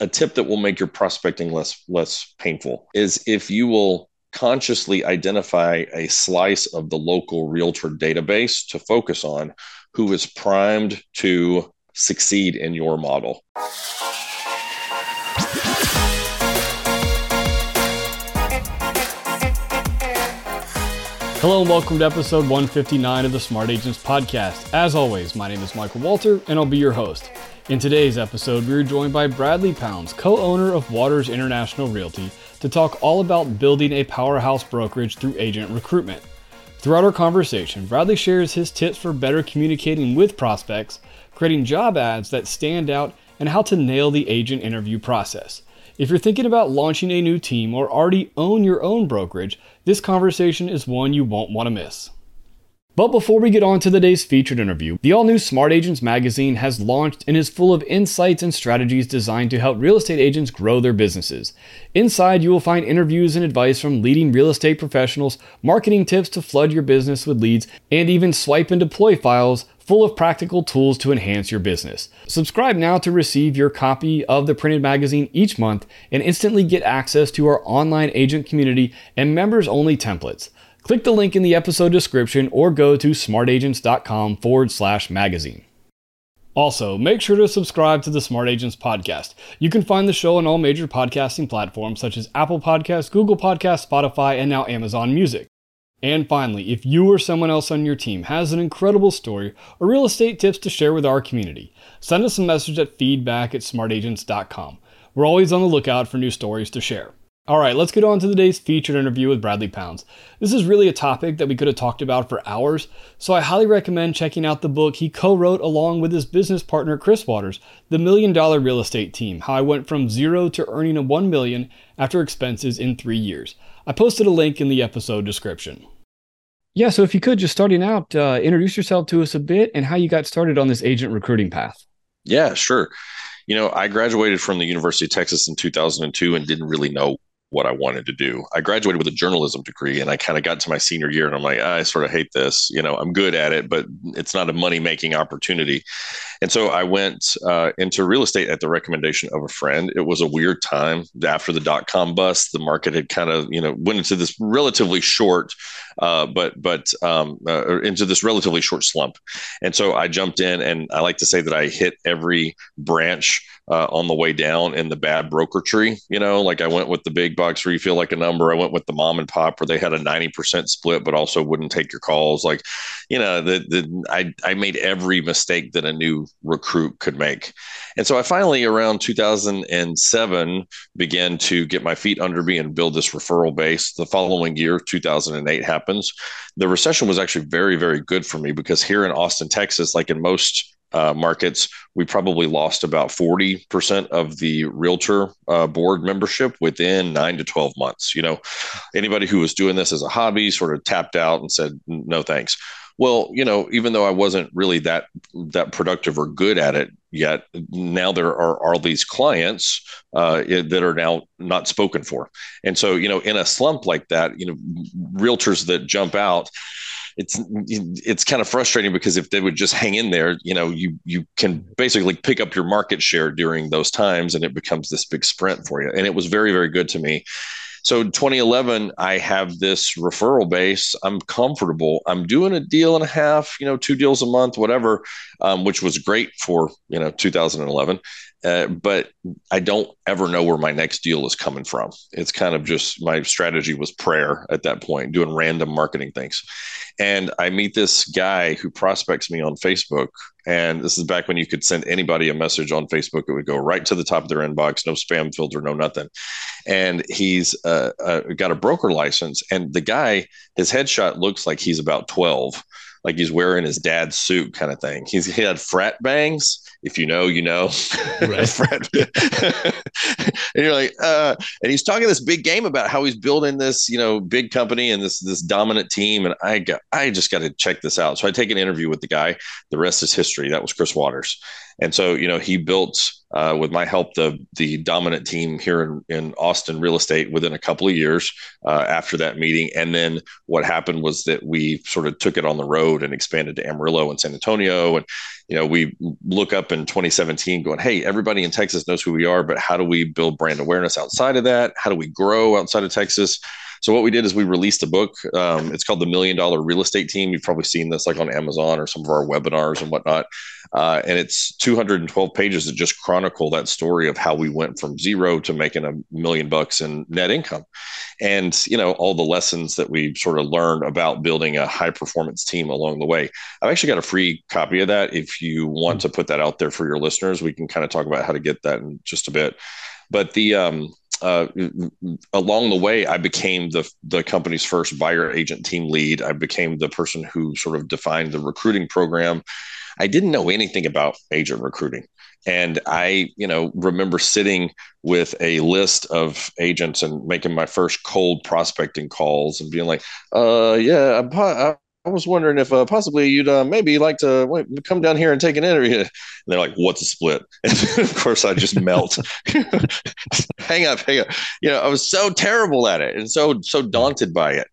a tip that will make your prospecting less less painful is if you will consciously identify a slice of the local realtor database to focus on who is primed to succeed in your model. Hello and welcome to episode 159 of the Smart Agents Podcast. As always, my name is Michael Walter and I'll be your host. In today's episode, we are joined by Bradley Pounds, co owner of Watters International Realty, to talk all about building a powerhouse brokerage through agent recruitment. Throughout our conversation, Bradley shares his tips for better communicating with prospects, creating job ads that stand out, and how to nail the agent interview process. If you're thinking about launching a new team or already own your own brokerage, this conversation is one you won't want to miss. But before we get on to today's featured interview, the all new Smart Agents magazine has launched and is full of insights and strategies designed to help real estate agents grow their businesses. Inside, you will find interviews and advice from leading real estate professionals, marketing tips to flood your business with leads, and even swipe and deploy files full of practical tools to enhance your business. Subscribe now to receive your copy of the printed magazine each month and instantly get access to our online agent community and members only templates. Click the link in the episode description or go to smartagents.com forward slash magazine. Also, make sure to subscribe to the Smart Agents podcast. You can find the show on all major podcasting platforms such as Apple Podcasts, Google Podcasts, Spotify, and now Amazon Music. And finally, if you or someone else on your team has an incredible story or real estate tips to share with our community, send us a message at feedback at smartagents.com. We're always on the lookout for new stories to share. All right, let's get on to today's featured interview with Bradley Pounds. This is really a topic that we could have talked about for hours, so I highly recommend checking out the book he co wrote along with his business partner Chris Watters, The Million Dollar Real Estate Team How I Went From Zero to Earning a 1 Million After Expenses in Three Years. I posted a link in the episode description. Yeah, so if you could just starting out, uh, introduce yourself to us a bit and how you got started on this agent recruiting path. Yeah, sure. You know, I graduated from the University of Texas in 2002 and didn't really know what I wanted to do. I graduated with a journalism degree and I kind of got to my senior year and I'm like, I sort of hate this. You know, I'm good at it, but it's not a money making opportunity. And so I went uh, into real estate at the recommendation of a friend. It was a weird time after the dot com bust. The market had kind of, you know, went into this relatively short, uh, but, but um, uh, into this relatively short slump. And so I jumped in and I like to say that I hit every branch uh, on the way down in the bad broker tree. You know, like I went with the big box where you feel like a number. I went with the mom and pop where they had a 90% split, but also wouldn't take your calls. Like, you know, the, the, I, I made every mistake that a new recruit could make. And so I finally, around 2007, began to get my feet under me and build this referral base. The following year, 2008 happens. The recession was actually very, very good for me because here in Austin, Texas, like in most uh, markets, we probably lost about 40% of the realtor uh, board membership within nine to 12 months. You know, anybody who was doing this as a hobby sort of tapped out and said, no thanks. Well, you know, even though I wasn't really that that productive or good at it yet, now there are all these clients uh, that are now not spoken for, and so you know, in a slump like that, you know, realtors that jump out, it's it's kind of frustrating because if they would just hang in there, you know, you you can basically pick up your market share during those times, and it becomes this big sprint for you. And it was very very good to me. So 2011, I have this referral base. I'm comfortable. I'm doing a deal and a half, you know, two deals a month, whatever, um, which was great for you know 2011. Uh, but I don't ever know where my next deal is coming from. It's kind of just my strategy was prayer at that point, doing random marketing things. And I meet this guy who prospects me on Facebook. And this is back when you could send anybody a message on Facebook. It would go right to the top of their inbox, no spam filter, no nothing. And he's uh, uh, got a broker license. And the guy, his headshot looks like he's about 12 like he's wearing his dad's suit kind of thing. He's he had frat bangs if you know, you know. Right. and you're like, uh, and he's talking this big game about how he's building this, you know, big company and this this dominant team. And I got, I just got to check this out. So I take an interview with the guy. The rest is history. That was Chris Watters. And so, you know, he built uh, with my help the the dominant team here in, in Austin real estate within a couple of years uh, after that meeting. And then what happened was that we sort of took it on the road and expanded to Amarillo and San Antonio. And you know, we look up in 2017 going, hey, everybody in Texas knows who we are, but how do we build brand awareness outside of that? How do we grow outside of Texas? So what we did is we released a book. Um, it's called the Million Dollar Real Estate Team. You've probably seen this like on Amazon or some of our webinars and whatnot. Uh, and it's 212 pages that just chronicle that story of how we went from zero to making a million bucks in net income, and you know all the lessons that we sort of learned about building a high performance team along the way. I've actually got a free copy of that. If you want to put that out there for your listeners, we can kind of talk about how to get that in just a bit. But the um, uh, along the way, I became the the company's first buyer agent team lead. I became the person who sort of defined the recruiting program. I didn't know anything about agent recruiting. And I, you know, remember sitting with a list of agents and making my first cold prospecting calls and being like, uh, yeah, I, I was wondering if uh, possibly you'd uh, maybe like to wait, come down here and take an interview. And they're like, "What's a split?" And of course, I just melt. hang up, hang up. You know, I was so terrible at it and so so daunted by it.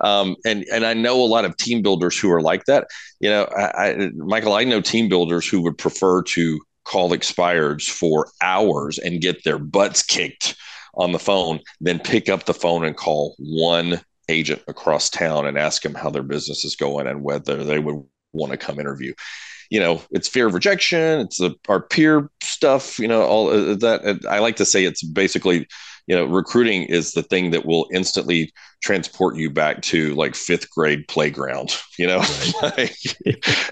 Um, and and I know a lot of team builders who are like that. You know, I, I, Michael, I know team builders who would prefer to call expireds for hours and get their butts kicked on the phone than pick up the phone and call one agent across town and ask them how their business is going and whether they would want to come interview. You know it's fear of rejection it's the, our peer stuff you know all uh, that i like to say it's basically you know recruiting is the thing that will instantly transport you back to like fifth grade playground you know? Right. like,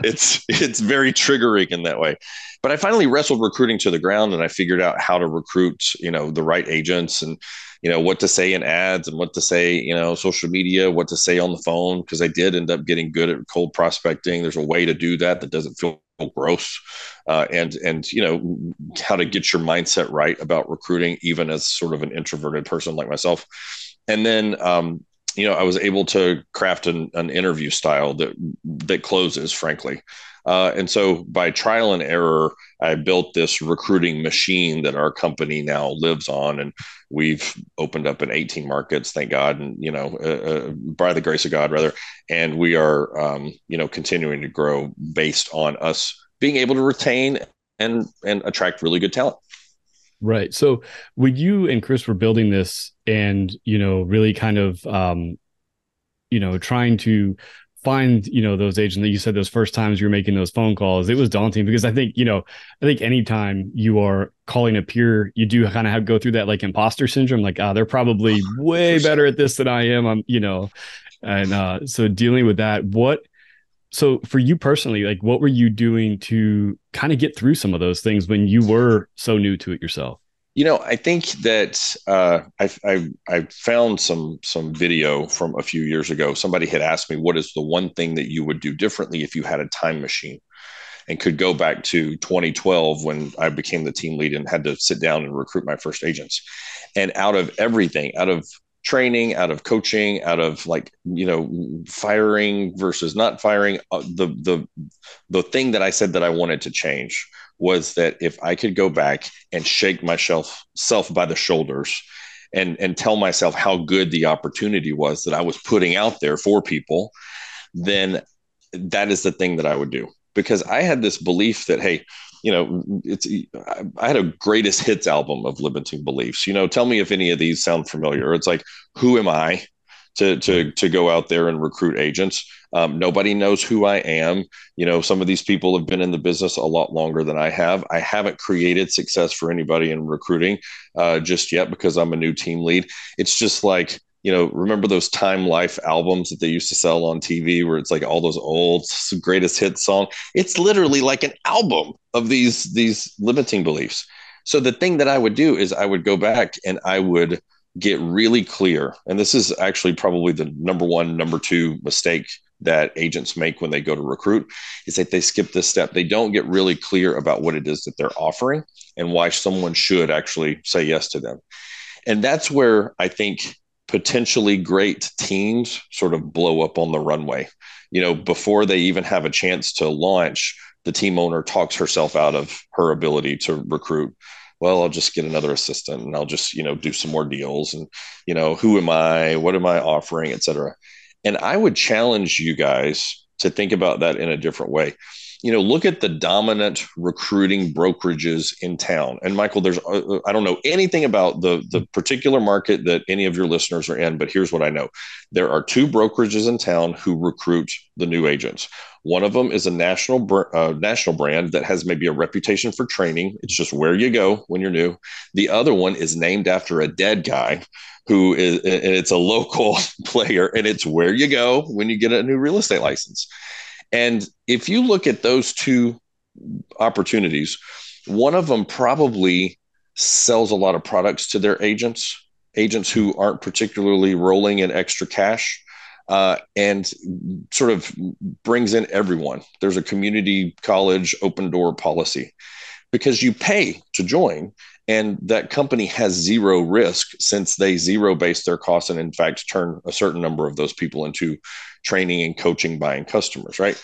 it's it's very triggering in that way. But i finally wrestled recruiting to the ground and i figured out how to recruit you know the right agents and you know what to say in ads and what to say you know social media what to say on the phone because i did end up getting good at cold prospecting. There's a way to do that that doesn't feel gross uh, and and you know how to get your mindset right about recruiting even as sort of an introverted person like myself. And then um, you know i was able to craft an, an interview style that that closes frankly uh, and so by trial and error, I built this recruiting machine that our company now lives on. And we've opened up in 18 markets, thank God. And, you know, uh, uh, by the grace of God, rather. And we are, um, you know, continuing to grow based on us being able to retain and, and attract really good talent. Right. So when you and Chris were building this and, you know, really kind of, um, you know, trying to find you know those agents that you said those first times you're making those phone calls it was daunting because i think you know i think anytime you are calling a peer you do kind of have go through that like imposter syndrome like ah oh, they're probably way better at this than i am i'm you know and uh so dealing with that what so for you personally like what were you doing to kind of get through some of those things when you were so new to it yourself you know, I think that uh, I, I, I found some some video from a few years ago. Somebody had asked me, "What is the one thing that you would do differently if you had a time machine?" And could go back to 2012 when I became the team lead and had to sit down and recruit my first agents. And out of everything, out of training, out of coaching, out of like you know firing versus not firing, uh, the the the thing that I said that I wanted to change was that if I could go back and shake myself self by the shoulders and and tell myself how good the opportunity was that I was putting out there for people, then that is the thing that I would do because I had this belief that hey, you know, it's I had a greatest hits album of limiting beliefs. You know, tell me if any of these sound familiar. It's like who am I? To to to go out there and recruit agents. Um, nobody knows who I am. You know, some of these people have been in the business a lot longer than I have. I haven't created success for anybody in recruiting uh, just yet because I'm a new team lead. It's just like you know, remember those Time Life albums that they used to sell on TV where it's like all those old greatest hit song. It's literally like an album of these these limiting beliefs. So the thing that I would do is I would go back and I would get really clear. And this is actually probably the number one, number two mistake that agents make when they go to recruit is that they skip this step. They don't get really clear about what it is that they're offering and why someone should actually say yes to them. And that's where I think potentially great teams sort of blow up on the runway. You know, before they even have a chance to launch, the team owner talks herself out of her ability to recruit well i'll just get another assistant and i'll just you know do some more deals and you know who am i what am i offering etc and i would challenge you guys to think about that in a different way you know, look at the dominant recruiting brokerages in town. And Michael, there's uh, uh, I don't know anything about the the particular market that any of your listeners are in, but here's what I know: there are two brokerages in town who recruit the new agents. One of them is a national uh, national brand that has maybe a reputation for training. It's just where you go when you're new. The other one is named after a dead guy who is it's a local player and it's where you go when you get a new real estate license. And if you look at those two opportunities, one of them probably sells a lot of products to their agents, agents who aren't particularly rolling in extra cash. Uh, and sort of brings in everyone. There's a community college open door policy because you pay to join, and that company has zero risk since they zero base their costs and, in fact, turn a certain number of those people into training and coaching buying customers, right?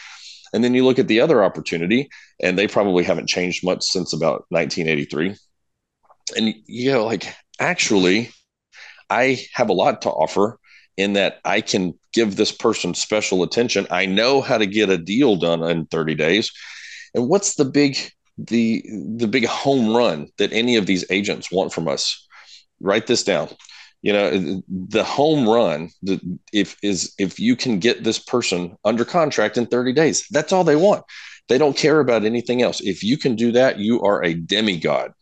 And then you look at the other opportunity, and they probably haven't changed much since about 1983. And you know, like actually, I have a lot to offer in that I can give this person special attention. I know how to get a deal done in 30 days. And what's the big the the big home run that any of these agents want from us? Write this down. You know the home run if is if you can get this person under contract in 30 days that's all they want. They don't care about anything else. If you can do that you are a demigod.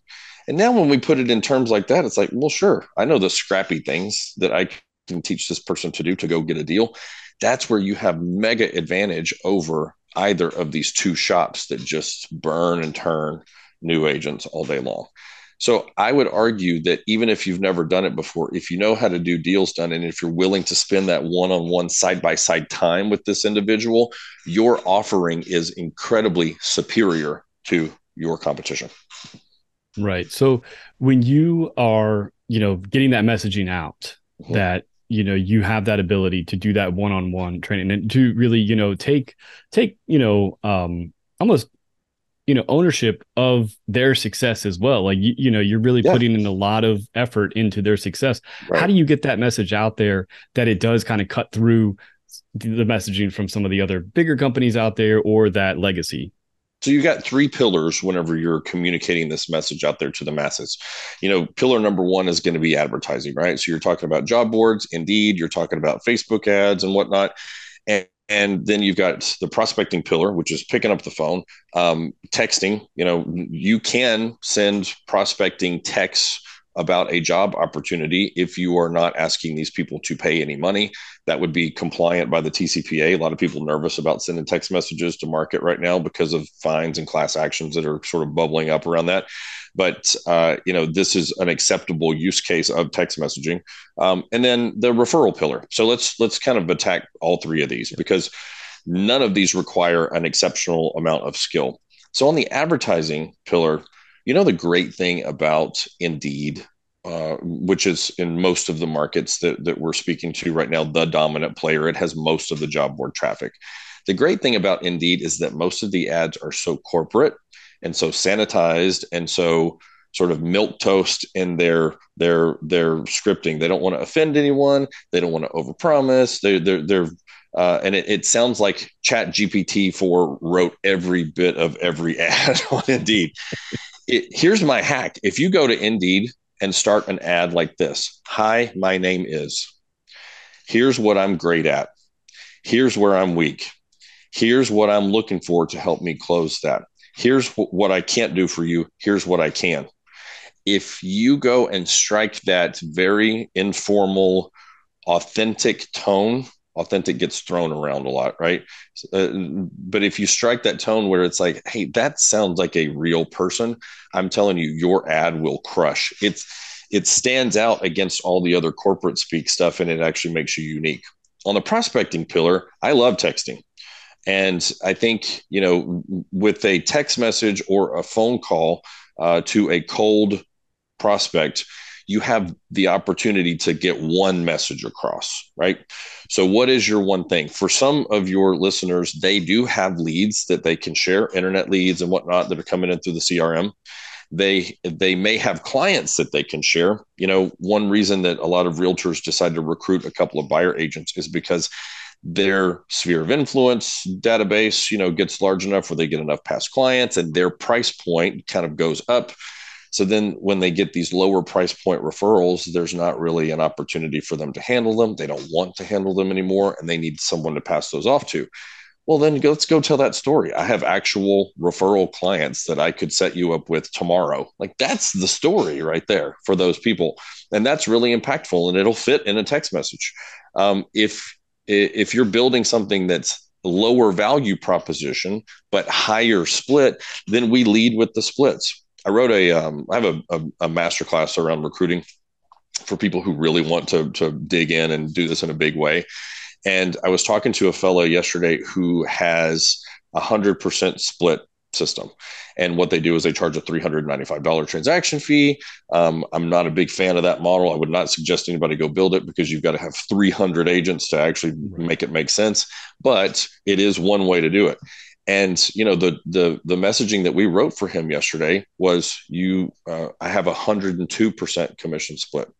And now when we put it in terms like that it's like well sure i know the scrappy things that i can teach this person to do to go get a deal. That's where you have mega advantage over either of these two shops that just burn and turn new agents all day long so I would argue that even if you've never done it before, if you know how to do deals done, and if you're willing to spend that one-on-one side-by-side time with this individual, your offering is incredibly superior to your competition. Right. So when you are, you know, getting that messaging out mm-hmm. that you know you have that ability to do that one-on-one training and to really you know take take you know um almost you know ownership of their success as well like you, you know you're really yeah. putting in a lot of effort into their success right. how do you get that message out there that it does kind of cut through the messaging from some of the other bigger companies out there or that legacy so you've got three pillars whenever you're communicating this message out there to the masses. You know, pillar number one is going to be advertising, right? So you're talking about job boards, Indeed, you're talking about Facebook ads and whatnot. And and then you've got the prospecting pillar which is picking up the phone um, texting you know you can send prospecting texts about a job opportunity if you are not asking these people to pay any money. That would be compliant by the tcpa a lot of people nervous about sending text messages to market right now because of fines and class actions that are sort of bubbling up around that. But uh, you know this is an acceptable use case of text messaging. Um, and then the referral pillar. So let's let's kind of attack all three of these because none of these require an exceptional amount of skill. So on the advertising pillar you know the great thing about indeed uh, which is in most of the markets that, that we're speaking to right now the dominant player it has most of the job board traffic the great thing about indeed is that most of the ads are so corporate and so sanitized and so sort of milk toast in their their their scripting. They don't want to offend anyone. They don't want to overpromise. They they're they're uh, and it, it sounds like Chat GPT four wrote every bit of every ad on Indeed. It, here's my hack: if you go to Indeed and start an ad like this, "Hi, my name is. Here's what I'm great at. Here's where I'm weak. Here's what I'm looking for to help me close that here's what I can't do for you. Here's what I can. If you go and strike that very informal, authentic tone, authentic gets thrown around a lot, right? Uh, but if you strike that tone where it's like, hey, that sounds like a real person, I'm telling you, your ad will crush. It's it stands out against all the other corporate speak stuff, and it actually makes you unique. On the prospecting pillar, I love texting. And I think, you know, with a text message or a phone call uh, to a cold prospect, you have the opportunity to get one message across, right? So, what is your one thing? For some of your listeners, they do have leads that they can share, internet leads and whatnot that are coming in through the CRM. They they may have clients that they can share. You know, one reason that a lot of realtors decide to recruit a couple of buyer agents is because their sphere of influence database, you know, gets large enough where they get enough past clients and their price point kind of goes up so then when they get these lower price point referrals, there's not really an opportunity for them to handle them. They don't want to handle them anymore and they need someone to pass those off to. Well, then let's go tell that story. I have actual referral clients that I could set you up with tomorrow. Like that's the story right there for those people. And that's really impactful and it'll fit in a text message. Um, if if you're building something that's lower value proposition but higher split, then we lead with the splits I wrote a um, I have a, a, a master class around recruiting for people who really want to to dig in and do this in a big way. And I was talking to a fellow yesterday who has a hundred percent split system. And what they do is they charge a $395 transaction fee. Um, I'm not a big fan of that model. I would not suggest anybody go build it because you've got to have 300 agents to actually make it make sense. But it is one way to do it and you know the the the messaging that we wrote for him yesterday was you uh, i have a 102% commission split.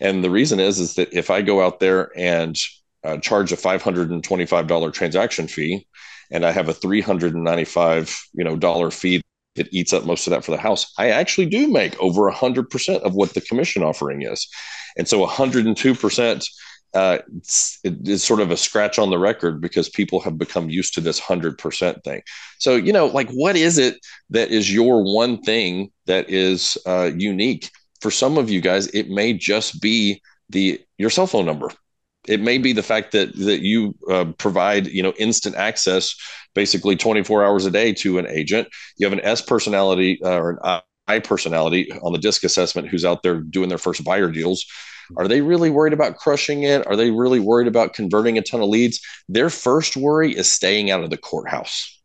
And the reason is is that if i go out there and uh, charge a $525 transaction fee and i have a 395 you know dollar fee that eats up most of that for the house i actually do make over 100% of what the commission offering is. And so 102% uh, it's, sort of a scratch on the record because people have become used to this 100% thing. So, you know, like what is it that is your one thing that is uh, unique? For some of you guys, it may just be the your cell phone number. It may be the fact that that you uh, provide, you know, instant access, basically 24 hours a day to an agent. You have an S personality uh, or an I personality on the disc assessment who's out there doing their first buyer deals are they really worried about crushing it? Are they really worried about converting a ton of leads? Their first worry is staying out of the courthouse.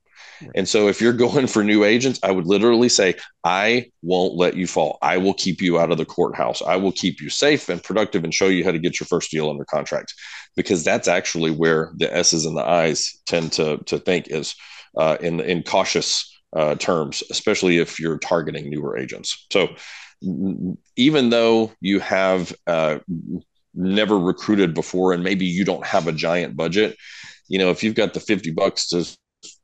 And so if you're going for new agents, I would literally say, I won't let you fall. I will keep you out of the courthouse. I will keep you safe and productive and show you how to get your first deal under contract because that's actually where the S's and the I's tend to, to think is uh, in, in cautious uh, terms, especially if you're targeting newer agents. So even though you have uh, never recruited before and maybe you don't have a giant budget, you know, if you've got the 50 bucks to,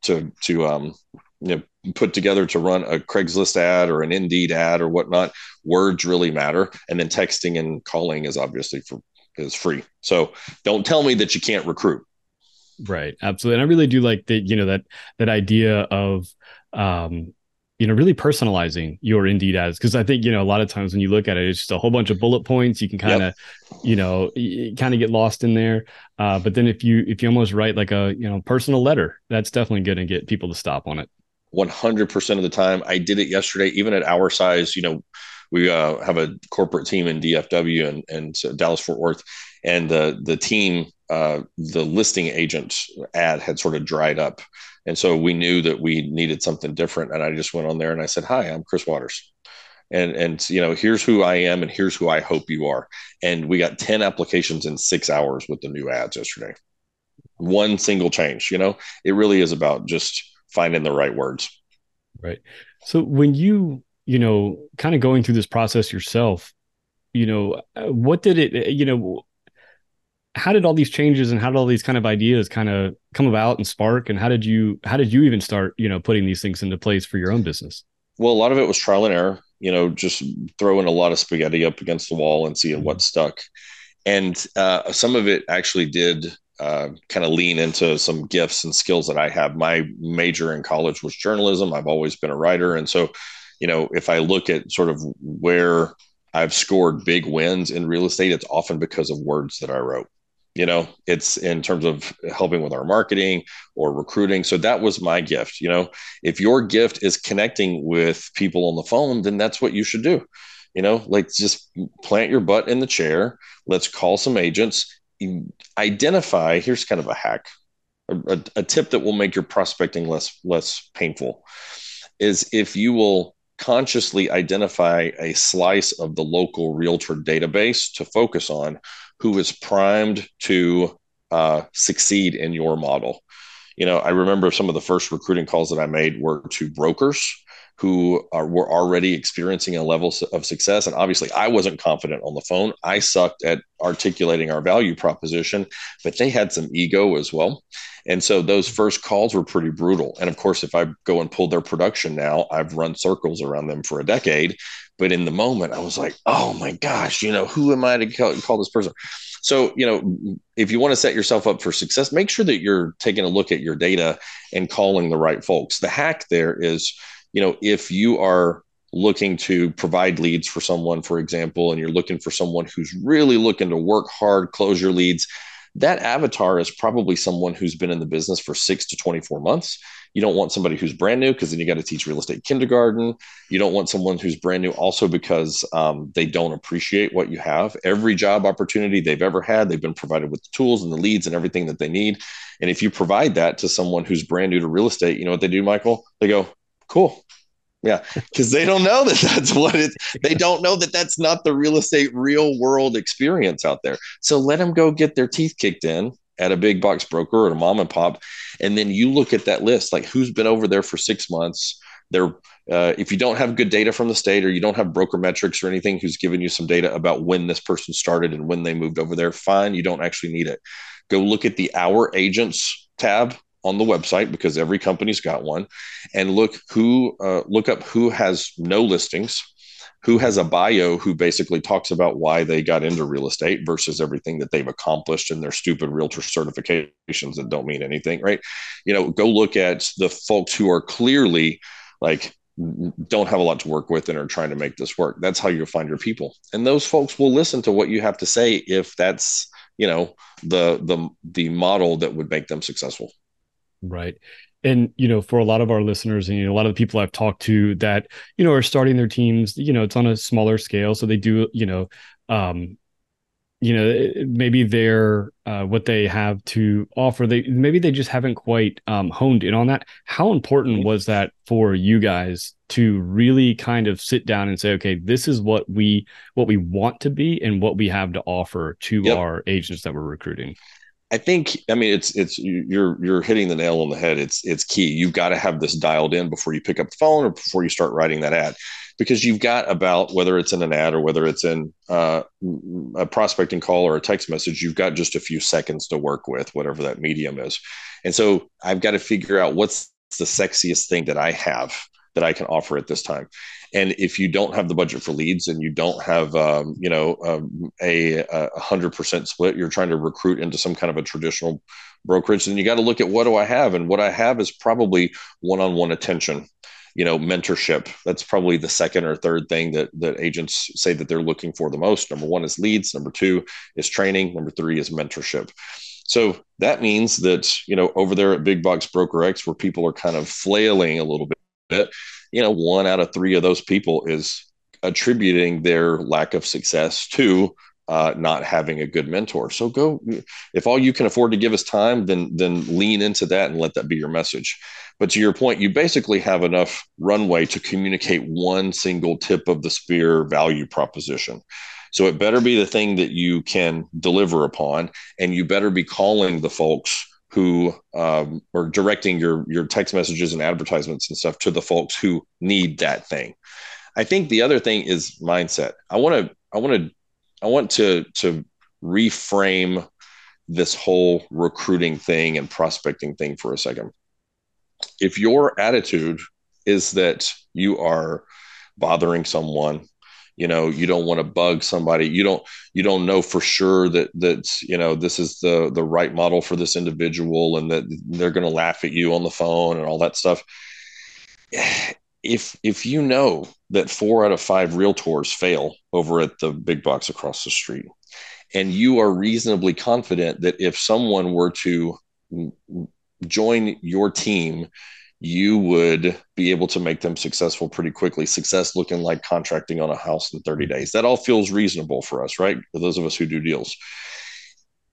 to, to, um, you know, put together to run a Craigslist ad or an Indeed ad or whatnot, words really matter. And then texting and calling is obviously for, is free. So don't tell me that you can't recruit. Right. Absolutely. And I really do like that, you know, that, that idea of, um, you know really personalizing your indeed ads because i think you know a lot of times when you look at it it's just a whole bunch of bullet points. You can kind of yep. you know kind of get lost in there. Uh, but then if you if you almost write like a you know personal letter that's definitely going to get people to stop on it. 100% of the time. I did it yesterday even at our size you know we uh, have a corporate team in dfw and, and uh, dallas fort worth and the the team uh, the listing agent ad had sort of dried up and so we knew that we needed something different. And I just went on there and I said, Hi, I'm Chris Watters. And and you know, here's who I am and here's who I hope you are. And we got 10 applications in six hours with the new ads yesterday. One single change, you know, it really is about just finding the right words. Right. So when you, you know, kind of going through this process yourself, you know, uh, what did it, you know, how did all these changes and how did all these kind of ideas kind of come about and spark? And how did you how did you even start you know putting these things into place for your own business? Well a lot of it was trial and error you know just throwing a lot of spaghetti up against the wall and seeing mm-hmm. what stuck. And uh, some of it actually did uh, kind of lean into some gifts and skills that i have. My major in college was journalism. I've always been a writer. And so you know if i look at sort of where I've scored big wins in real estate, it's often because of words that I wrote you know it's in terms of helping with our marketing or recruiting. So that was my gift you know. If your gift is connecting with people on the phone then that's what you should do. You know like just plant your butt in the chair. Let's call some agents. Identify here's kind of a hack a, a tip that will make your prospecting less less painful is if you will consciously identify a slice of the local realtor database to focus on who is primed to uh, succeed in your model. You know, I remember some of the first recruiting calls that I made were to brokers who are, were already experiencing a level of success. And obviously, I wasn't confident on the phone. I sucked at articulating our value proposition, but they had some ego as well. And so those first calls were pretty brutal. And of course, if I go and pull their production now, I've run circles around them for a decade. But in the moment, I was like, oh my gosh, you know, who am I to call, call this person? So, you know, if you want to set yourself up for success, make sure that you're taking a look at your data and calling the right folks. The hack there is, you know, if you are looking to provide leads for someone, for example, and you're looking for someone who's really looking to work hard, close your leads, that avatar is probably someone who's been in the business for six to 24 months. You don't want somebody who's brand new because then you got to teach real estate kindergarten. You don't want someone who's brand new also because um, they don't appreciate what you have. Every job opportunity they've ever had, they've been provided with the tools and the leads and everything that they need. And if you provide that to someone who's brand new to real estate, you know what they do, Michael? They go, cool. Yeah, because they don't know that that's what it. They don't know that that's not the real estate real world experience out there. So let them go get their teeth kicked in at a big box broker or a mom and pop, and then you look at that list, like who's been over there for six months. They're uh, if you don't have good data from the state or you don't have broker metrics or anything who's given you some data about when this person started and when they moved over there, fine. You don't actually need it. Go look at the Our Agents tab on the website because every company's got one and look who uh, look up who has no listings who has a bio who basically talks about why they got into real estate versus everything that they've accomplished in their stupid realtor certifications that don't mean anything right? You know go look at the folks who are clearly like don't have a lot to work with and are trying to make this work. That's how you'll find your people. And those folks will listen to what you have to say if that's you know the the the model that would make them successful. Right. And, you know, for a lot of our listeners and, you know, a lot of the people I've talked to that, you know, are starting their teams, you know, it's on a smaller scale. So they do, you know, um, you know, maybe they're uh, what they have to offer. They maybe they just haven't quite um, honed in on that. How important mm-hmm. was that for you guys to really kind of sit down and say, okay, this is what we what we want to be and what we have to offer to yep. our agents that we're recruiting. I think I mean it's it's you're you're hitting the nail on the head. It's it's key. You've got to have this dialed in before you pick up the phone or before you start writing that ad, because you've got about whether it's in an ad or whether it's in uh, a prospecting call or a text message, you've got just a few seconds to work with, whatever that medium is. And so I've got to figure out what's the sexiest thing that I have that I can offer at this time. And if you don't have the budget for leads and you don't have, um, you know, um, a hundred percent split, you're trying to recruit into some kind of a traditional brokerage, then you got to look at what do I have, and what I have is probably one-on-one attention you know mentorship. That's probably the second or third thing that that agents say that they're looking for the most. Number one is leads number two is training number three is mentorship. So that means that you know over there at big box broker x where people are kind of flailing a little bit you know, one out of three of those people is attributing their lack of success to uh, not having a good mentor. So go if all you can afford to give is time, then then lean into that and let that be your message. But to your point, you basically have enough runway to communicate one single tip of the spear value proposition. So it better be the thing that you can deliver upon, and you better be calling the folks who um, are directing your your text messages and advertisements and stuff to the folks who need that thing. I think the other thing is mindset. I want to I want to I want to to reframe this whole recruiting thing and prospecting thing for a second. If your attitude is that you are bothering someone you know you don't want to bug somebody. You don't you don't know for sure that that you know this is the the right model for this individual and that they're going to laugh at you on the phone and all that stuff. If if you know that four out of five realtors fail over at the big box across the street and you are reasonably confident that if someone were to mm, join your team you would be able to make them successful pretty quickly. Success looking like contracting on a house in 30 days. That all feels reasonable for us, right? For those of us who do deals.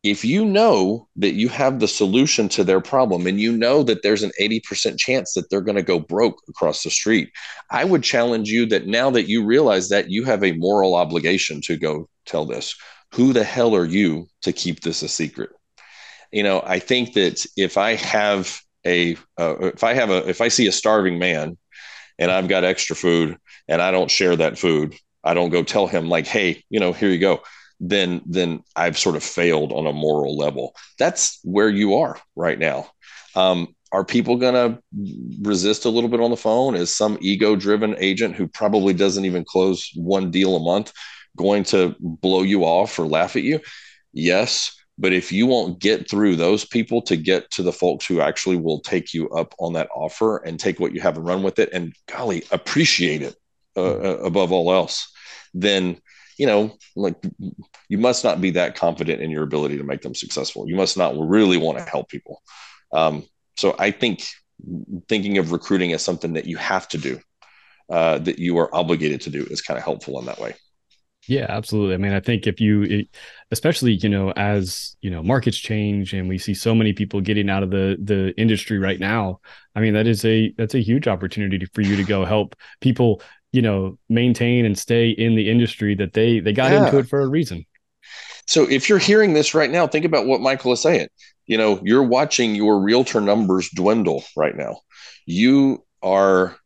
if you know that you have the solution to their problem and you know that there's an 80% chance that they're going to go broke across the street, I would challenge you that now that you realize that you have a moral obligation to go tell this. Who the hell are you to keep this a secret? You know, I think that if I have a, uh, if I have a, if I see a starving man and I've got extra food and I don't share that food, I don't go tell him like, hey, you know, here you go then then I've sort of failed on a moral level. That's where you are right now. Um, are people going to resist a little bit on the phone? Is some ego driven agent who probably doesn't even close one deal a month going to blow you off or laugh at you? Yes. But if you won't get through those people to get to the folks who actually will take you up on that offer and take what you have and run with it and golly, appreciate it uh, uh above all else, then you know, like you must not be that confident in your ability to make them successful. You must not really want to help people. Um, so I think thinking of recruiting as something that you have to do, uh, that you are obligated to do, is kind of helpful in that way. Yeah, absolutely. I mean, I think if you, especially you know, as you know, markets change and we see so many people getting out of the the industry right now. I mean, that is a that's a huge opportunity for you to go help people you know maintain and stay in the industry that they they got yeah. into it for a reason so if you're hearing this right now think about what michael is saying you know you're watching your realtor numbers dwindle right now you are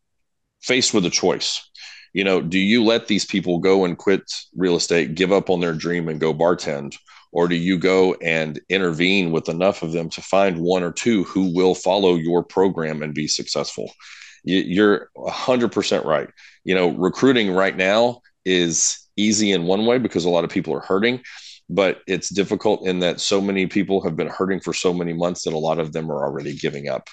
faced with a choice you know do you let these people go and quit real estate give up on their dream and go bartend? Or do you go and intervene with enough of them to find one or two who will follow your program and be successful? You're 100% right. You know, recruiting right now is easy in one way because a lot of people are hurting, but it's difficult in that so many people have been hurting for so many months that a lot of them are already giving up.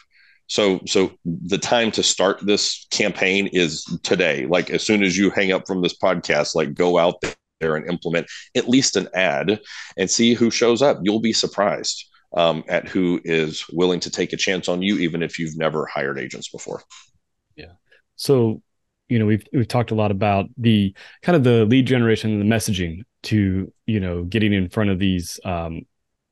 So, so the time to start this campaign is today. Like as soon as you hang up from this podcast, like go out there and implement at least an ad and see who shows up. You'll be surprised um, at who is willing to take a chance on you, even if you've never hired agents before. Yeah. So you know we've we've talked a lot about the kind of the lead generation and the messaging to you know getting in front of these um,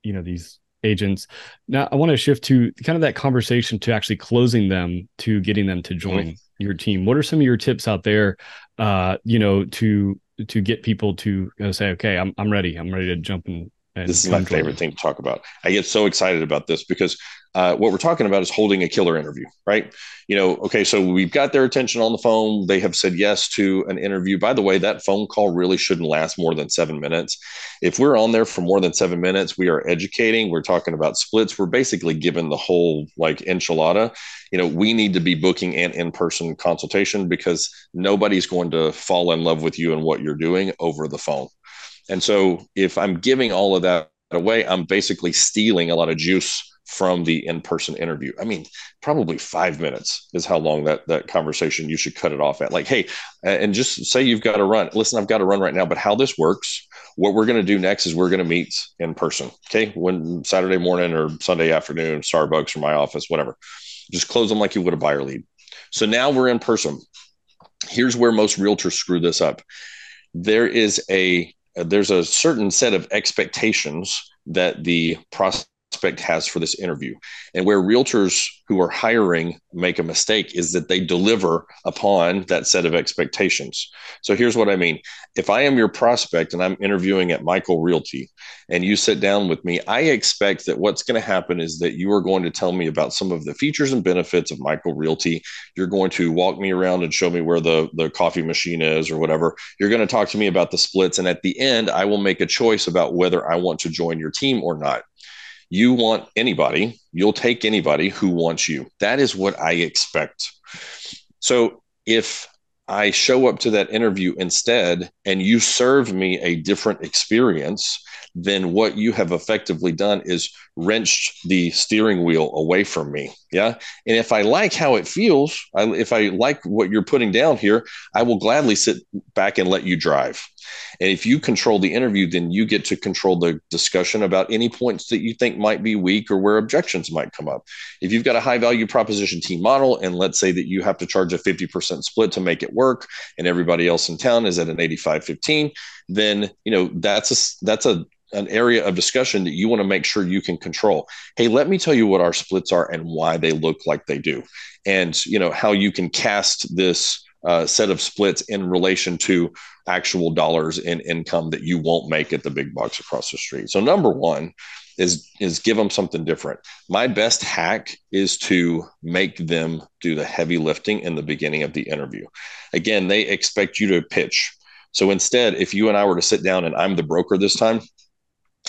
you know these agents. Now I want to shift to kind of that conversation to actually closing them to getting them to join mm-hmm. your team. What are some of your tips out there? Uh, you know to to get people to say, okay, I'm I'm ready. I'm ready to jump in this is my favorite thing to talk about. I get so excited about this because uh, what we're talking about is holding a killer interview, right? You know, okay, so we've got their attention on the phone. They have said yes to an interview. By the way, that phone call really shouldn't last more than seven minutes. If we're on there for more than seven minutes, we are educating. We're talking about splits. We're basically given the whole like enchilada. You know, we need to be booking an in person consultation because nobody's going to fall in love with you and what you're doing over the phone. And so if I'm giving all of that away, I'm basically stealing a lot of juice from the in-person interview. I mean, probably five minutes is how long that that conversation you should cut it off at. Like, hey, and just say you've got to run. Listen, I've got to run right now, but how this works, what we're going to do next is we're going to meet in person. Okay, when Saturday morning or Sunday afternoon, Starbucks or my office, whatever. Just close them like you would a buyer lead. So now we're in person. Here's where most realtors screw this up. There is a there's a certain set of expectations that the prospect has for this interview. And where realtors who are hiring make a mistake is that they deliver upon that set of expectations. So here's what I mean. If I am your prospect and I'm interviewing at Michael Realty and you sit down with me, I expect that what's going to happen is that you are going to tell me about some of the features and benefits of Michael Realty. You're going to walk me around and show me where the, the coffee machine is or whatever. You're going to talk to me about the splits. And at the end, I will make a choice about whether I want to join your team or not you want anybody, you'll take anybody who wants you. That is what I expect. So if I show up to that interview instead and you serve me a different experience, then what you have effectively done is wrenched the steering wheel away from me. Yeah. And if I like how it feels, I, if I like what you're putting down here, I will gladly sit back and let you drive. And if you control the interview, then you get to control the discussion about any points that you think might be weak or where objections might come up. If you've got a high value proposition team model, and let's say that you have to charge a 50% split to make it work, and everybody else in town is at an 85 15, then you know that's a that's a an area of discussion that you want to make sure you can control. Hey, let me tell you what our splits are and why they look like they do, and you know how you can cast this uh, set of splits in relation to actual dollars in income that you won't make at the big box across the street. So number one is is give them something different. My best hack is to make them do the heavy lifting in the beginning of the interview. Again, they expect you to pitch. So instead, if you and I were to sit down and I'm the broker this time,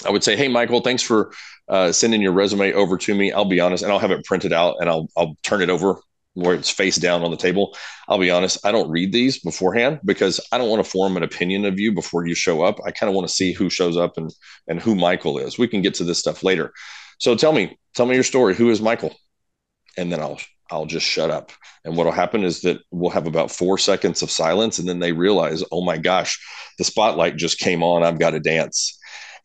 I would say, "Hey, Michael, thanks for uh, sending your resume over to me. I'll be honest, and I'll have it printed out, and I'll I'll turn it over where it's face down on the table. I'll be honest, I don't read these beforehand because I don't want to form an opinion of you before you show up. I kind of want to see who shows up and and who Michael is. We can get to this stuff later. So tell me, tell me your story. Who is Michael? And then I'll I'll just shut up. And what'll happen is that we'll have about four seconds of silence, and then they realize, oh my gosh, the spotlight just came on. I've got to dance.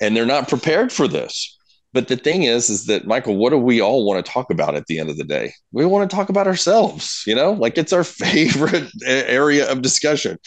And they're not prepared for this but the thing is, is that Michael, what do we all want to talk about at the end of the day? We want to talk about ourselves, you know, like it's our favorite area of discussion.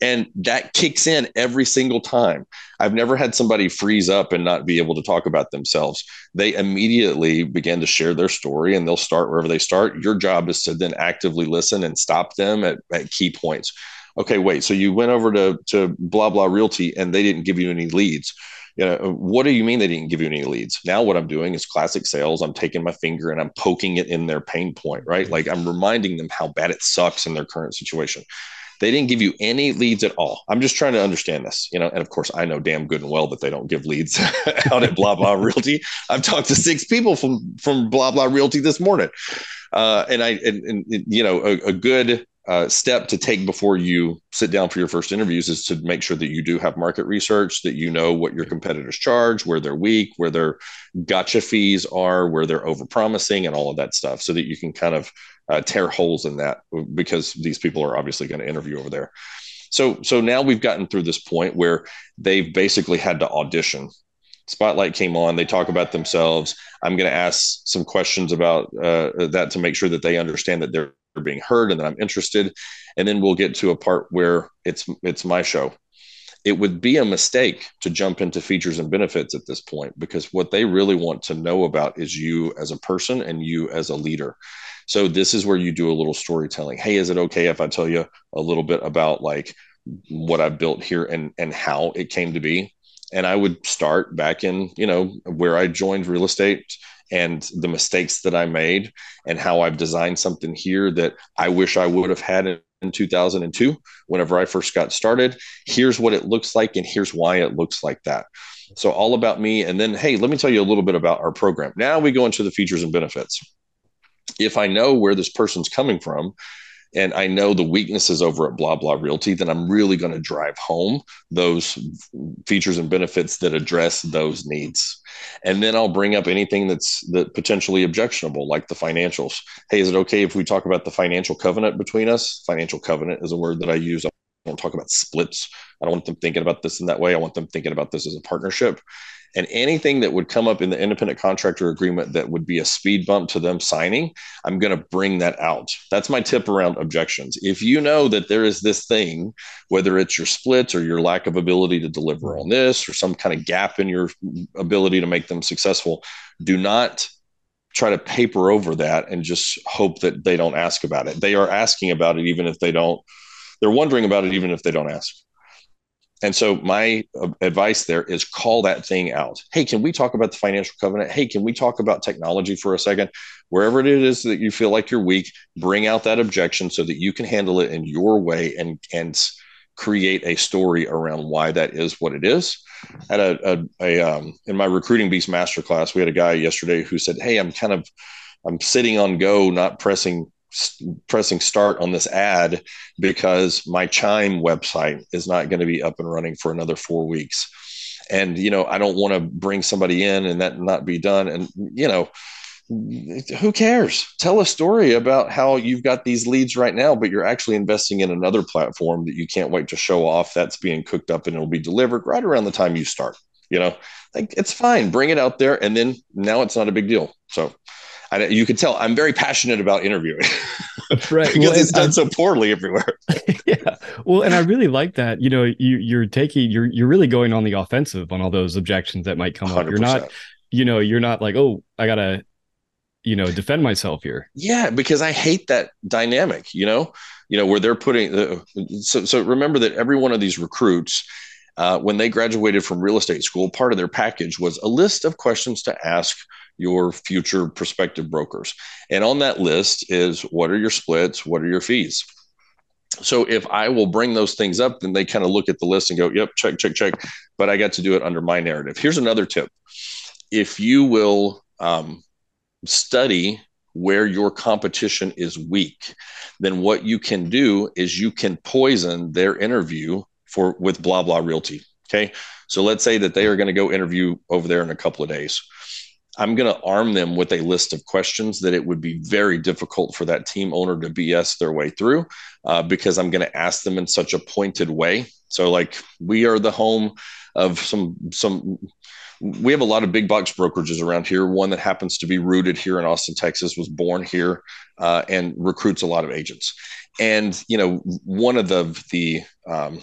And that kicks in every single time. I've never had somebody freeze up and not be able to talk about themselves. They immediately begin to share their story and they'll start wherever they start. Your job is to then actively listen and stop them at, at key points. Okay, wait. So you went over to, to blah, blah realty and they didn't give you any leads you know, what do you mean they didn't give you any leads? Now what I'm doing is classic sales. I'm taking my finger and I'm poking it in their pain point, right? Like I'm reminding them how bad it sucks in their current situation. They didn't give you any leads at all. I'm just trying to understand this, you know. And of course, I know damn good and well that they don't give leads out at Blah Blah Realty. I've talked to six people from from Blah Blah Realty this morning, uh, and I and, and you know a, a good uh, step to take before you sit down for your first interviews is to make sure that you do have market research, that you know what your competitors charge, where they're weak, where their gotcha fees are, where they're overpromising, and all of that stuff, so that you can kind of uh, tear holes in that because these people are obviously going to interview over there. So, so now we've gotten through this point where they've basically had to audition spotlight came on they talk about themselves i'm going to ask some questions about uh, that to make sure that they understand that they're being heard and that I'm interested. And then we'll get to a part where it's it's my show. It would be a mistake to jump into features and benefits at this point because what they really want to know about is you as a person and you as a leader. So this is where you do a little storytelling. Hey, is it okay if I tell you a little bit about like what I've built here and and how it came to be? And I would start back in, you know, where I joined real estate and the mistakes that I made and how I've designed something here that I wish I would have had in, in 2002 whenever I first got started. Here's what it looks like, and here's why it looks like that. So, all about me. And then, hey, let me tell you a little bit about our program. Now we go into the features and benefits. If I know where this person's coming from, and I know the weaknesses over at blah blah realty, then I'm really going to drive home those features and benefits that address those needs. And then I'll bring up anything that's that potentially objectionable, like the financials. Hey, is it okay if we talk about the financial covenant between us? Financial covenant is a word that I use. I don't talk about splits. I don't want them thinking about this in that way. I want them thinking about this as a partnership and anything that would come up in the independent contractor agreement that would be a speed bump to them signing, I'm going to bring that out. That's my tip around objections. If you know that there is this thing, whether it's your splits or your lack of ability to deliver on this or some kind of gap in your ability to make them successful, do not try to paper over that and just hope that they don't ask about it. They are asking about it even if they don't, they're wondering about it even if they don't ask. And so my uh, advice there is call that thing out. Hey, can we talk about the financial covenant? Hey, can we talk about technology for a second? Wherever it is that you feel like you're weak, bring out that objection so that you can handle it in your way and and create a story around why that is what it is. At a, a, a um, in my recruiting beast masterclass, we had a guy yesterday who said, "Hey, I'm kind of I'm sitting on go, not pressing pressing start on this ad because my chime website is not going to be up and running for another four weeks. And you know i don't want to bring somebody in and that not be done. And you know who cares? Tell a story about how you've got these leads right now but you're actually investing in another platform that you can't wait to show off that's being cooked up and it'll be delivered right around the time you start you know? Like it's fine. Bring it out there and then now it's not a big deal. So I, you can tell I'm very passionate about interviewing. right. because well, it's done I, so poorly everywhere. yeah. Well, and I really like that. You know, you you're taking you're you're really going on the offensive on all those objections that might come 100%. up. You're not, you know, you're not like, oh, I gotta, you know, defend myself here. Yeah, because I hate that dynamic. You know, you know where they're putting. The, so so remember that every one of these recruits. Uh, when they graduated from real estate school, part of their package was a list of questions to ask your future prospective brokers. And on that list is what are your splits? What are your fees? So if I will bring those things up, then they kind of look at the list and go, yep, check, check, check. But I got to do it under my narrative. Here's another tip. If you will um, study where your competition is weak, then what you can do is you can poison their interview for with blah blah realty. Okay. So let's say that they are going to go interview over there in a couple of days. I'm going to arm them with a list of questions that it would be very difficult for that team owner to BS their way through uh, because I'm going to ask them in such a pointed way. So, like, we are the home of some, some, we have a lot of big box brokerages around here. One that happens to be rooted here in Austin, Texas, was born here uh, and recruits a lot of agents. And, you know, one of the, the, um,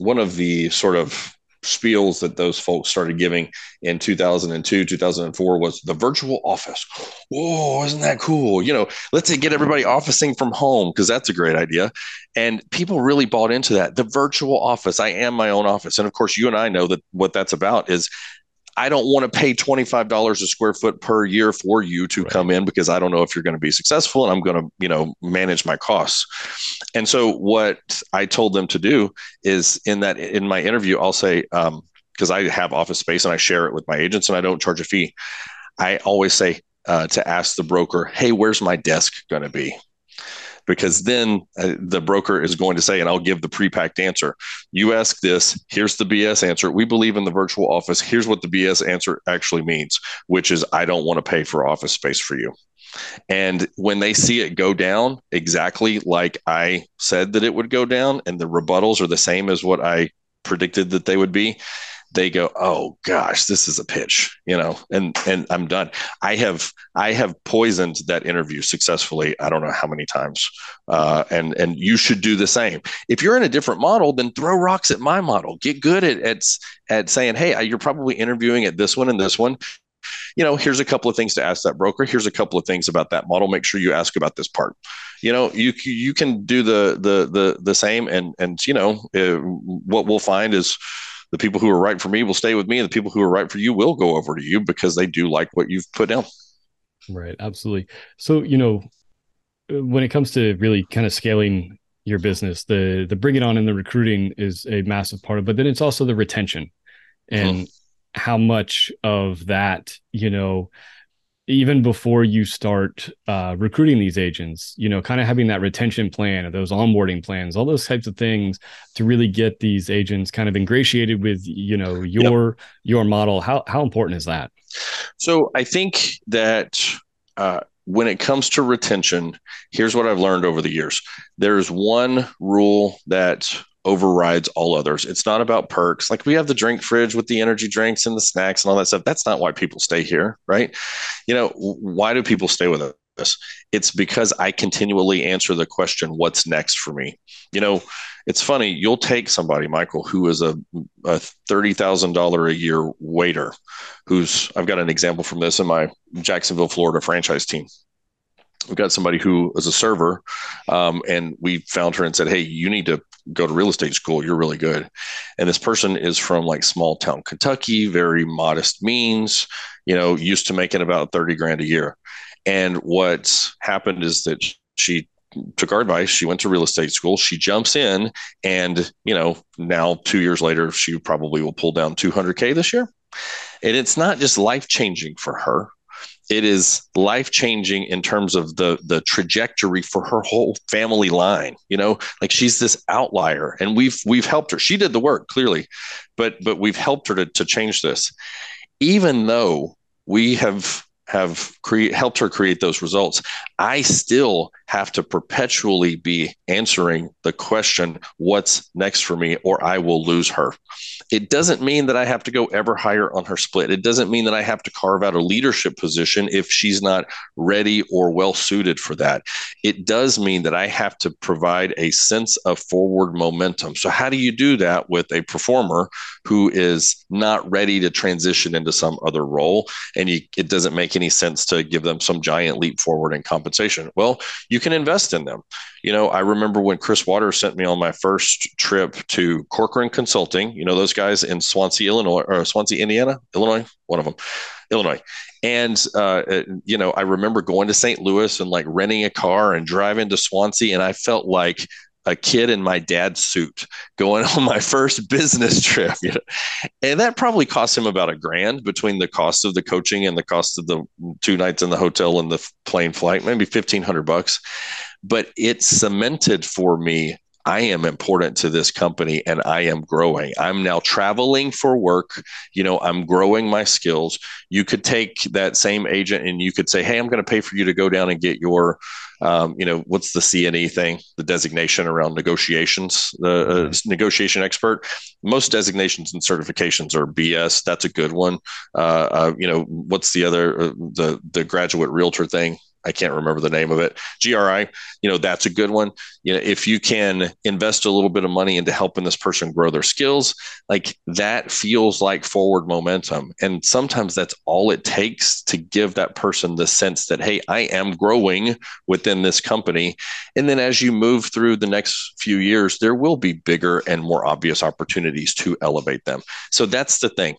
one of the sort of spiels that those folks started giving in 2002 2004 was the virtual office. Whoa isn't that cool? You know let's get everybody officing from home because that's a great idea. And people really bought into that the virtual office. I am my own office. And of course you and i know that what that's about is I don't want to pay $25 a square foot per year for you to right. come in because I don't know if you're going to be successful and I'm going to, you know, manage my costs. And so what I told them to do is in that in my interview, I'll say, um, because I have office space and I share it with my agents and I don't charge a fee. I always say uh, to ask the broker, "Hey, where's my desk going to be?" Because then uh, the broker is going to say, and I'll give the pre-packed answer. You ask this, here's the BS answer. We believe in the virtual office. Here's what the BS answer actually means, which is I don't want to pay for office space for you. And when they see it go down exactly like I said that it would go down, and the rebuttals are the same as what I predicted that they would be, they go, "Oh gosh, this is a pitch," you know, and and I'm done. I have I have poisoned that interview successfully. I don't know how many times, uh, and and you should do the same. If you're in a different model, then throw rocks at my model. Get good at at at saying, "Hey, you're probably interviewing at this one and this one." you know here's a couple of things to ask that broker here's a couple of things about that model make sure you ask about this part you know you you can do the the the the same and and you know uh, what we'll find is the people who are right for me will stay with me, and the people who are right for you will go over to you because they do like what you've put down. Right, absolutely. So you know, when it comes to really kind of scaling your business, the the bring it on and the recruiting is a massive part of, it, but then it's also the retention and mm-hmm. how much of that you know even before you start uh, recruiting these agents, you know, kind of having that retention plan or those onboarding plans, all those types of things to really get these agents kind of ingratiated with, you know, your yep. your model. How how important is that? So I think that uh, when it comes to retention, here's what I've learned over the years. There's one rule that overrides all others. It's not about perks. Like we have the drink fridge with the energy drinks and the snacks and all that stuff. That's not why people stay here, right? You know, why do people stay with us? It's because I continually answer the question, what's next for me? You know, it's funny, you'll take somebody, Michael, who is a, a $30,000 a year waiter, who's, I've got an example from this in my Jacksonville, Florida franchise team we've got somebody who is a server um, and we found her and said hey you need to go to real estate school. You're really good. And this person is from like small town kentucky very modest means you know used to making about 30 grand a year. And what's happened is that she took our advice. She went to real estate school. She jumps in and you know now two years later she probably will pull down 200k this year. And it's not just life changing for her it is life changing in terms of the the trajectory for her whole family line you know? Like she's this outlier and we've we've helped her. She did the work clearly but but we've helped her to, to change this. Even though we have have create, helped her create those results, I still have to perpetually be answering the question, what's next for me, or I will lose her. It doesn't mean that I have to go ever higher on her split. It doesn't mean that I have to carve out a leadership position if she's not ready or well suited for that. It does mean that I have to provide a sense of forward momentum. So, how do you do that with a performer who is not ready to transition into some other role? And you, it doesn't make any sense to give them some giant leap forward in compensation. Well, you can invest in them. You know, I remember when Chris Watters sent me on my first trip to Corcoran Consulting, you know, those guys in Swansea, Illinois, or Swansea, Indiana, Illinois, one of them, Illinois. And, uh, uh you know, I remember going to St. Louis and like renting a car and driving to Swansea. And I felt like a kid in my dad's suit going on my first business trip. You know? And that probably cost him about a grand between the cost of the coaching and the cost of the two nights in the hotel and the plane flight, maybe 1500 bucks. But it cemented for me I am important to this company and I am growing. I'm now traveling for work. You know, I'm growing my skills. You could take that same agent and you could say, Hey, I'm going to pay for you to go down and get your um, you know, what's the CNE thing, the designation around negotiations, the uh, mm-hmm. negotiation expert. Most designations and certifications are BS. That's a good one. Uh, uh, you know, what's the other, uh, the the graduate realtor thing? I can't remember the name of it. GRI, you know, that's a good one. You know, if you can invest a little bit of money into helping this person grow their skills, like that feels like forward momentum. And sometimes that's all it takes to give that person the sense that, hey, I am growing within this company. And then as you move through the next few years, there will be bigger and more obvious opportunities to elevate them. So that's the thing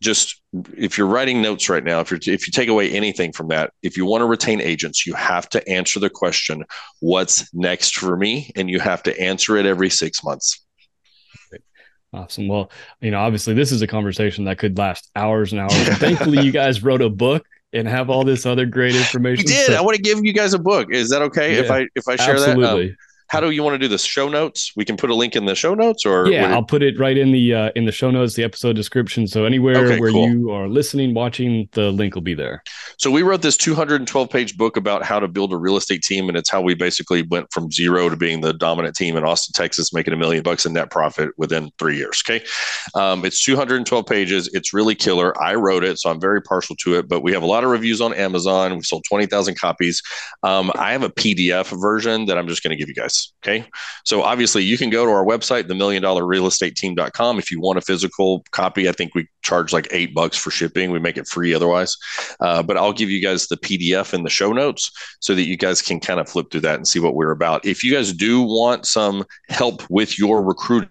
just if you're writing notes right now if you if you take away anything from that if you want to retain agents you have to answer the question what's next for me and you have to answer it every 6 months awesome well you know obviously this is a conversation that could last hours and hours and thankfully you guys wrote a book and have all this other great information. We did. So, I want to give you guys a book. Is that okay yeah, if I if I share absolutely. that? Um, how do you want to do the show notes? We can put a link in the show notes, or yeah, I'll put it right in the uh, in the show notes, the episode description. So anywhere okay, where cool. you are listening, watching, the link will be there. So we wrote this 212 page book about how to build a real estate team, and it's how we basically went from zero to being the dominant team in Austin, Texas, making a million bucks in net profit within three years. Okay, um, it's 212 pages. It's really killer. I wrote it, so I'm very partial to it. But we have a lot of reviews on Amazon. We've sold 20,000 copies. Um, I have a PDF version that I'm just going to give you guys. Okay. So obviously you can go to our website, the million dollar real estate team.com. If you want a physical copy, I think we charge like eight bucks for shipping. We make it free otherwise. Uh, but I'll give you guys the PDF in the show notes so that you guys can kind of flip through that and see what we're about. If you guys do want some help with your recruiting,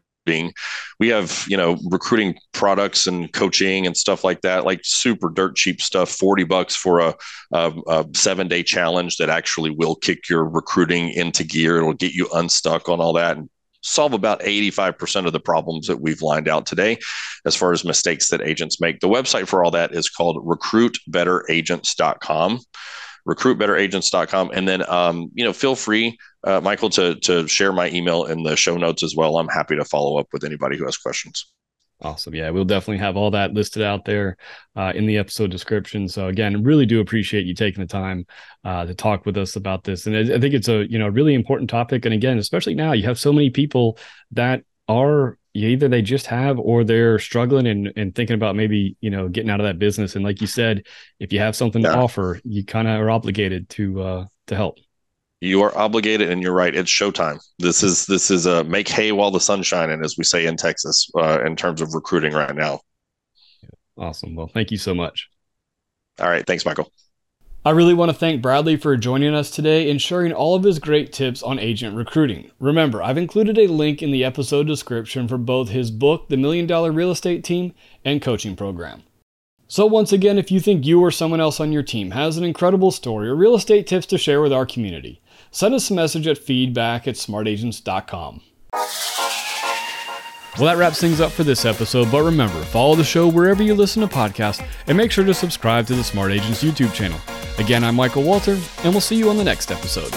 we have you know recruiting products and coaching and stuff like that like super dirt cheap stuff 40 bucks for a, a, a, seven day challenge that actually will kick your recruiting into gear. It'll get you unstuck on all that and solve about 85% of the problems that we've lined out today as far as mistakes that agents make. The website for all that is called recruitbetteragents.com recruitbetteragents.com and then um, you know feel free uh, Michael, to to share my email in the show notes as well. I'm happy to follow up with anybody who has questions. Awesome. Yeah, we'll definitely have all that listed out there uh, in the episode description. So again, really do appreciate you taking the time uh, to talk with us about this. And I, I think it's a you know really important topic. And again, especially now, you have so many people that are either they just have or they're struggling and, and thinking about maybe you know getting out of that business. And like you said, if you have something yeah. to offer, you kind of are obligated to uh, to help you are obligated and you're right it's showtime. This is this is a make hay while the sun's shining as we say in texas uh, in terms of recruiting right now. Awesome. Well thank you so much. All right. Thanks michael. I really want to thank Bradley for joining us today and sharing all of his great tips on agent recruiting. Remember, I've included a link in the episode description for both his book, The Million Dollar Real Estate Team, and coaching program. So, once again, if you think you or someone else on your team has an incredible story or real estate tips to share with our community, send us a message at feedback at smartagents.com. Well, that wraps things up for this episode, but remember, follow the show wherever you listen to podcasts and make sure to subscribe to the Smart Agents YouTube channel. Again, I'm Michael Walter, and we'll see you on the next episode.